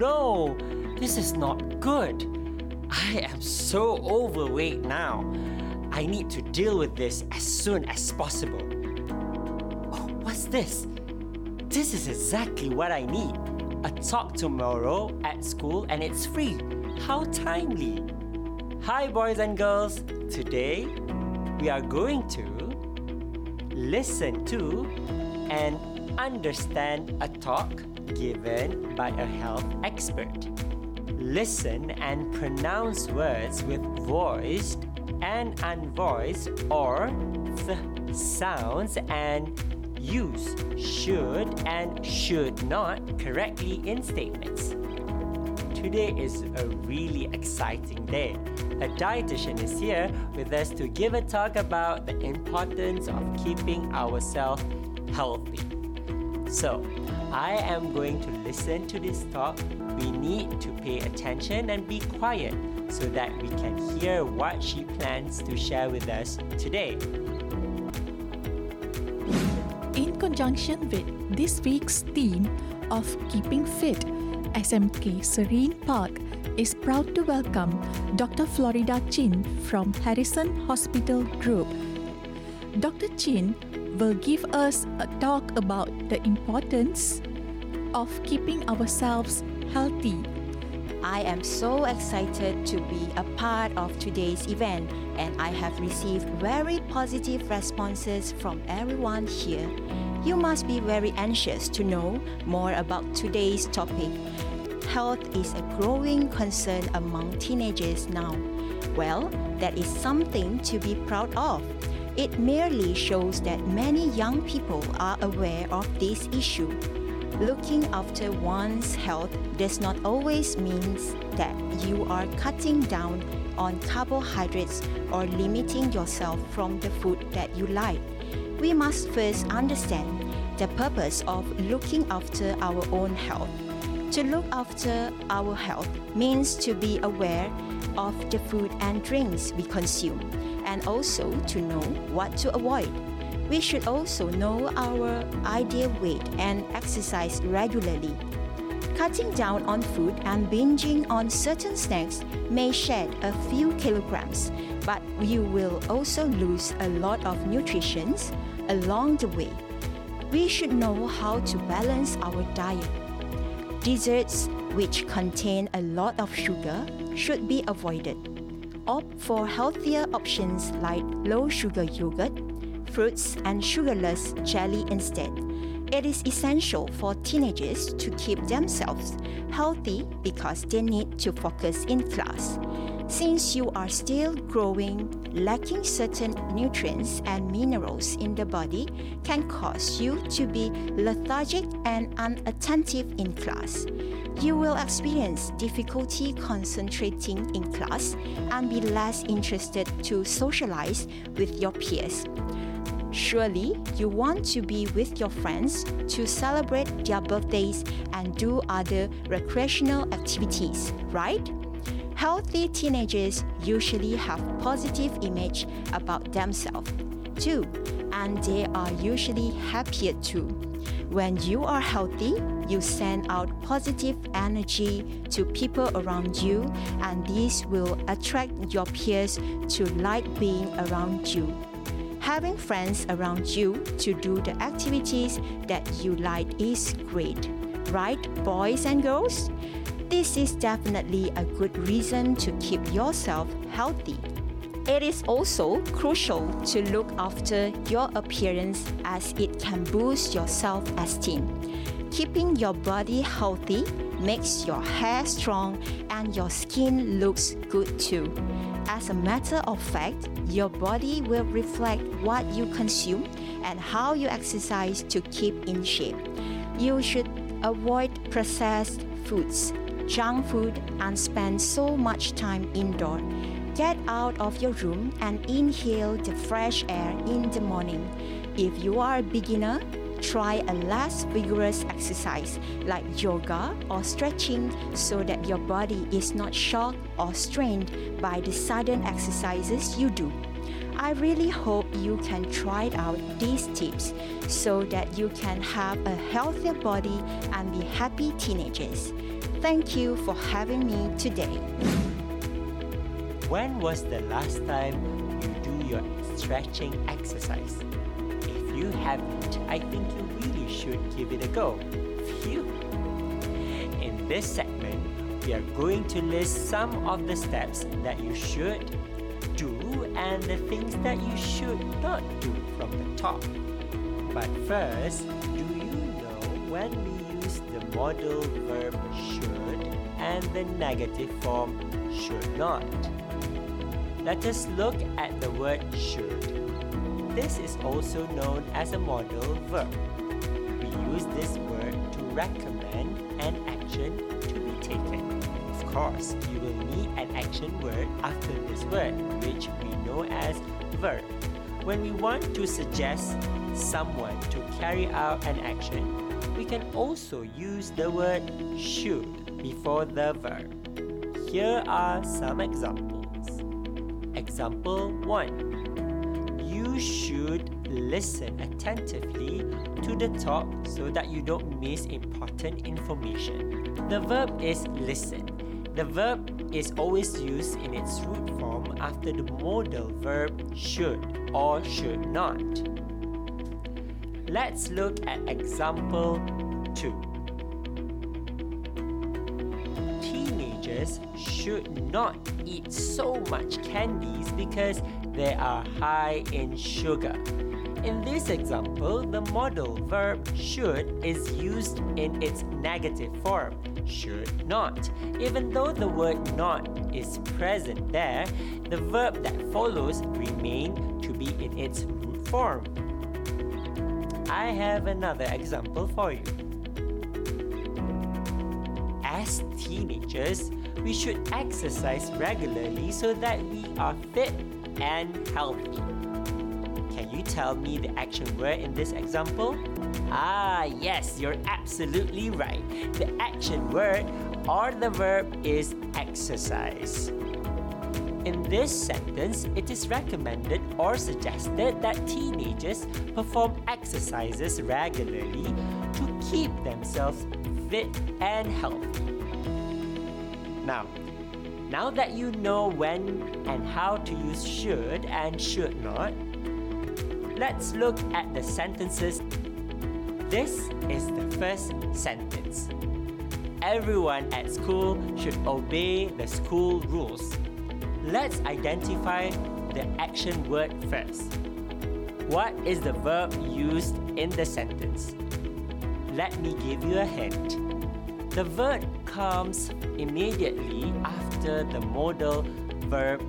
no, this is not good. I am so overweight now. I need to deal with this as soon as possible. Oh, what's this? This is exactly what I need. A talk tomorrow at school and it's free. How timely. Hi, boys and girls. Today, we are going to listen to and understand a talk given by a health expert. Listen and pronounce words with voiced and unvoiced or th sounds and use should and should not correctly in statements. Today is a really exciting day. A dietitian is here with us to give a talk about the importance of keeping ourselves healthy. So, I am going to listen to this talk. We need to pay attention and be quiet so that we can hear what she plans to share with us today. In conjunction with this week's theme of keeping fit, SMK Serene Park is proud to welcome Dr. Florida Chin from Harrison Hospital Group. Dr. Chin will give us a talk about the importance of keeping ourselves healthy. I am so excited to be a part of today's event and I have received very positive responses from everyone here. You must be very anxious to know more about today's topic. Health is a growing concern among teenagers now. Well, that is something to be proud of. It merely shows that many young people are aware of this issue. Looking after one's health does not always mean that you are cutting down on carbohydrates or limiting yourself from the food that you like. We must first understand the purpose of looking after our own health. To look after our health means to be aware of the food and drinks we consume and also to know what to avoid. We should also know our ideal weight and exercise regularly. Cutting down on food and binging on certain snacks may shed a few kilograms, but you will also lose a lot of nutrition along the way. We should know how to balance our diet. Desserts, which contain a lot of sugar, should be avoided. Opt for healthier options like low sugar yogurt, fruits, and sugarless jelly instead. It is essential for teenagers to keep themselves healthy because they need to focus in class. Since you are still growing, lacking certain nutrients and minerals in the body can cause you to be lethargic and unattentive in class. You will experience difficulty concentrating in class and be less interested to socialize with your peers. Surely, you want to be with your friends to celebrate their birthdays and do other recreational activities, right? Healthy teenagers usually have positive image about themselves too, and they are usually happier too. When you are healthy, you send out positive energy to people around you, and this will attract your peers to like being around you. Having friends around you to do the activities that you like is great, right, boys and girls? This is definitely a good reason to keep yourself healthy. It is also crucial to look after your appearance as it can boost your self esteem. Keeping your body healthy makes your hair strong and your skin looks good too. As a matter of fact, your body will reflect what you consume and how you exercise to keep in shape. You should avoid processed foods, junk food, and spend so much time indoor. Get out of your room and inhale the fresh air in the morning. If you are a beginner, try a less vigorous exercise like yoga or stretching so that your body is not shocked or strained by the sudden exercises you do. I really hope you can try out these tips so that you can have a healthier body and be happy teenagers. Thank you for having me today. When was the last time you do your stretching exercise? If you haven't, I think you really should give it a go. Phew! In this segment, we are going to list some of the steps that you should do and the things that you should not do from the top. But first, do you know when we use the modal verb should and the negative form should not? Let us look at the word should. This is also known as a modal verb. We use this word to recommend an action to be taken. Of course, you will need an action word after this word, which we know as verb. When we want to suggest someone to carry out an action, we can also use the word should before the verb. Here are some examples. Example 1 You should listen attentively to the talk so that you don't miss important information. The verb is listen. The verb is always used in its root form after the modal verb should or should not. Let's look at example 2. Teenagers should not eat so much candies because they are high in sugar. In this example, the modal verb should is used in its negative form, should not. Even though the word not is present there, the verb that follows remain to be in its root form. I have another example for you. As teenagers, we should exercise regularly so that we are fit and healthy. Can you tell me the action word in this example? Ah, yes, you're absolutely right. The action word or the verb is exercise. In this sentence, it is recommended or suggested that teenagers perform exercises regularly to keep themselves fit and healthy. Now, now that you know when and how to use should and should not, let's look at the sentences. This is the first sentence. Everyone at school should obey the school rules. Let's identify the action word first. What is the verb used in the sentence? Let me give you a hint. The verb comes immediately after the modal verb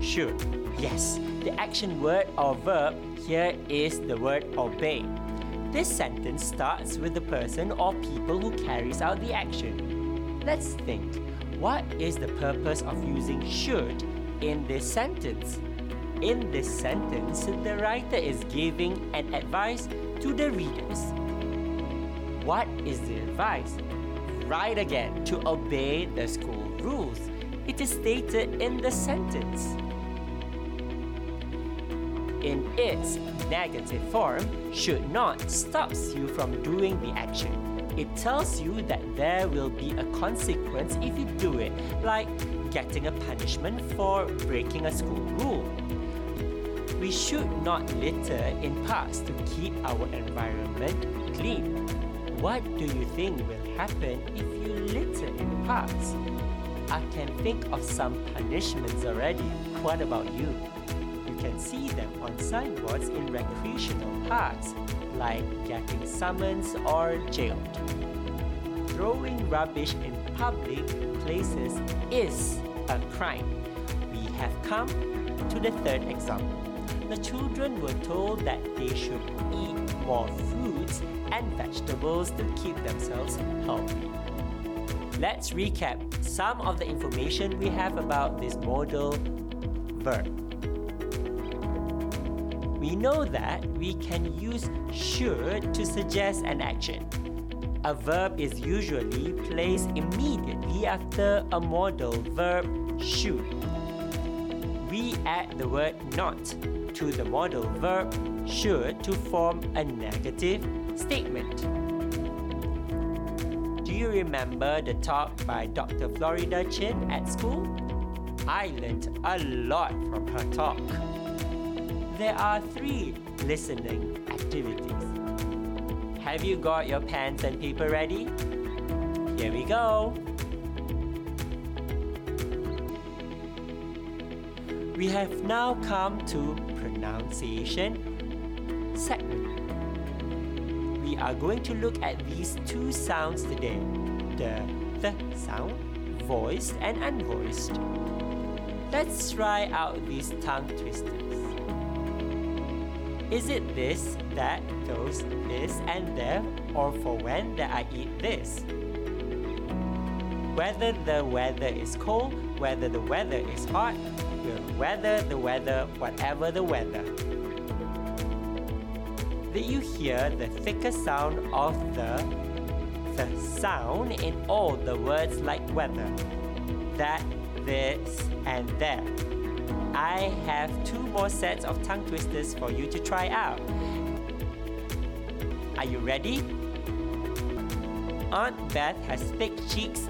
should. Yes, the action word or verb here is the word obey. This sentence starts with the person or people who carries out the action. Let's think. What is the purpose of using should in this sentence? In this sentence, the writer is giving an advice to the readers. What is the advice? Right again, to obey the school rules. It is stated in the sentence. In its negative form, should not stops you from doing the action. It tells you that there will be a consequence if you do it, like getting a punishment for breaking a school rule. We should not litter in parks to keep our environment clean. What do you think will happen if you litter in parks? I can think of some punishments already. What about you? You can see them on signboards in recreational parks, like getting summons or jailed. Throwing rubbish in public places is a crime. We have come to the third example. The children were told that they should eat more fruits and vegetables to keep themselves healthy. Let's recap some of the information we have about this modal verb. We know that we can use should to suggest an action. A verb is usually placed immediately after a modal verb should. We add the word not to the modal verb should to form a negative statement. Do you remember the talk by Dr. Florida Chin at school? I learned a lot from her talk. There are three listening activities. Have you got your pens and paper ready? Here we go. We have now come to pronunciation are going to look at these two sounds today the th sound, voiced and unvoiced. Let's try out these tongue twisters. Is it this, that, those, this, and there, or for when that I eat this? Whether the weather is cold, whether the weather is hot, will weather the weather, whatever the weather. Did you hear the thicker sound of the the sound in all the words like weather, that, this, and that? I have two more sets of tongue twisters for you to try out. Are you ready? Aunt Beth has thick cheeks,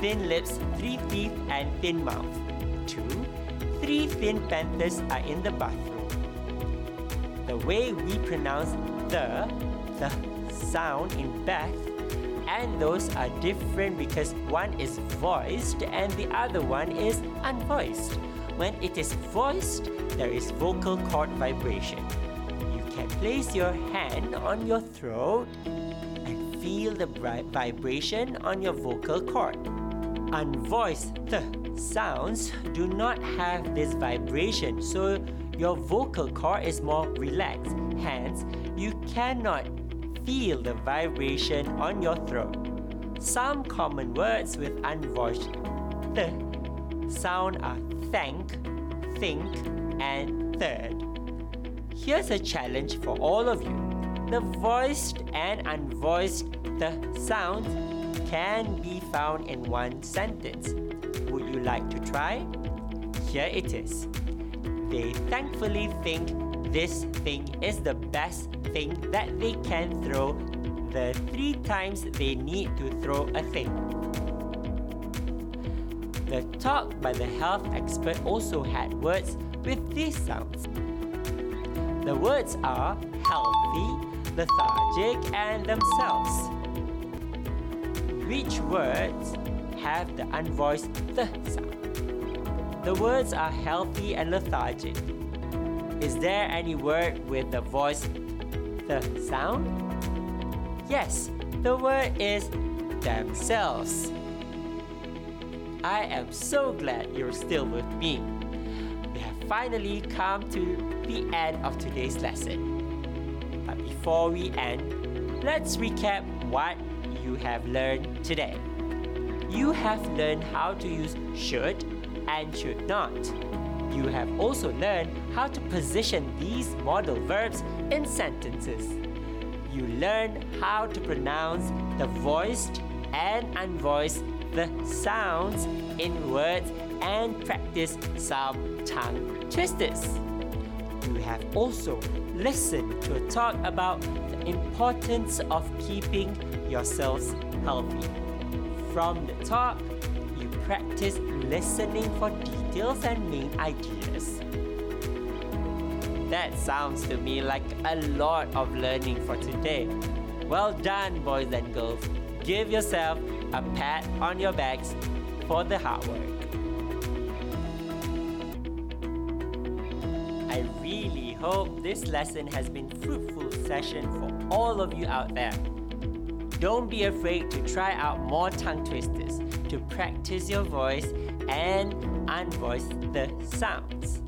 thin lips, three teeth, and thin mouth. Two, three thin panthers are in the bathroom. The way we pronounce the, the sound in Beth and those are different because one is voiced and the other one is unvoiced. When it is voiced, there is vocal cord vibration. You can place your hand on your throat and feel the vibration on your vocal cord. Unvoiced the sounds do not have this vibration, so your vocal cord is more relaxed. Hence, you cannot feel the vibration on your throat. Some common words with unvoiced the sound are thank, think, and third. Here's a challenge for all of you. The voiced and unvoiced the sounds can be found in one sentence. Would you like to try? Here it is. They thankfully think this thing is the best thing that they can throw the three times they need to throw a thing. The talk by the health expert also had words with these sounds. The words are healthy, lethargic, and themselves. Which words have the unvoiced the sound? The words are healthy and lethargic. Is there any word with the voice the sound? Yes, the word is themselves. I am so glad you're still with me. We have finally come to the end of today's lesson. But before we end, let's recap what you have learned today. You have learned how to use should and should not. You have also learned how to position these modal verbs in sentences. You learn how to pronounce the voiced and unvoiced the sounds in words and practice some tongue twisters. You have also listened to a talk about the importance of keeping yourselves healthy. From the talk, practice listening for details and main ideas. That sounds to me like a lot of learning for today. Well done, boys and girls. Give yourself a pat on your backs for the hard work. I really hope this lesson has been fruitful session for all of you out there. Don't be afraid to try out more tongue twisters to practice your voice and unvoice the sounds.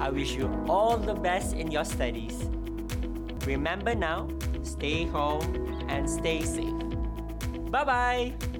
I wish you all the best in your studies. Remember now, stay home and stay safe. Bye bye.